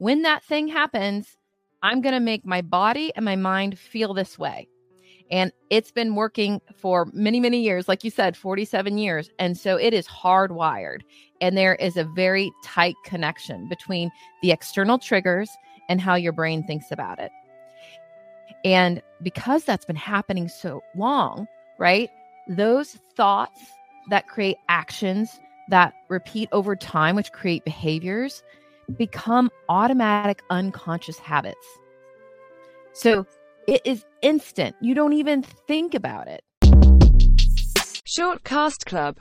when that thing happens, I'm going to make my body and my mind feel this way. And it's been working for many, many years, like you said, 47 years. And so it is hardwired. And there is a very tight connection between the external triggers and how your brain thinks about it. And because that's been happening so long, right? Those thoughts that create actions that repeat over time, which create behaviors, become automatic unconscious habits. So it is instant. You don't even think about it. Shortcast Club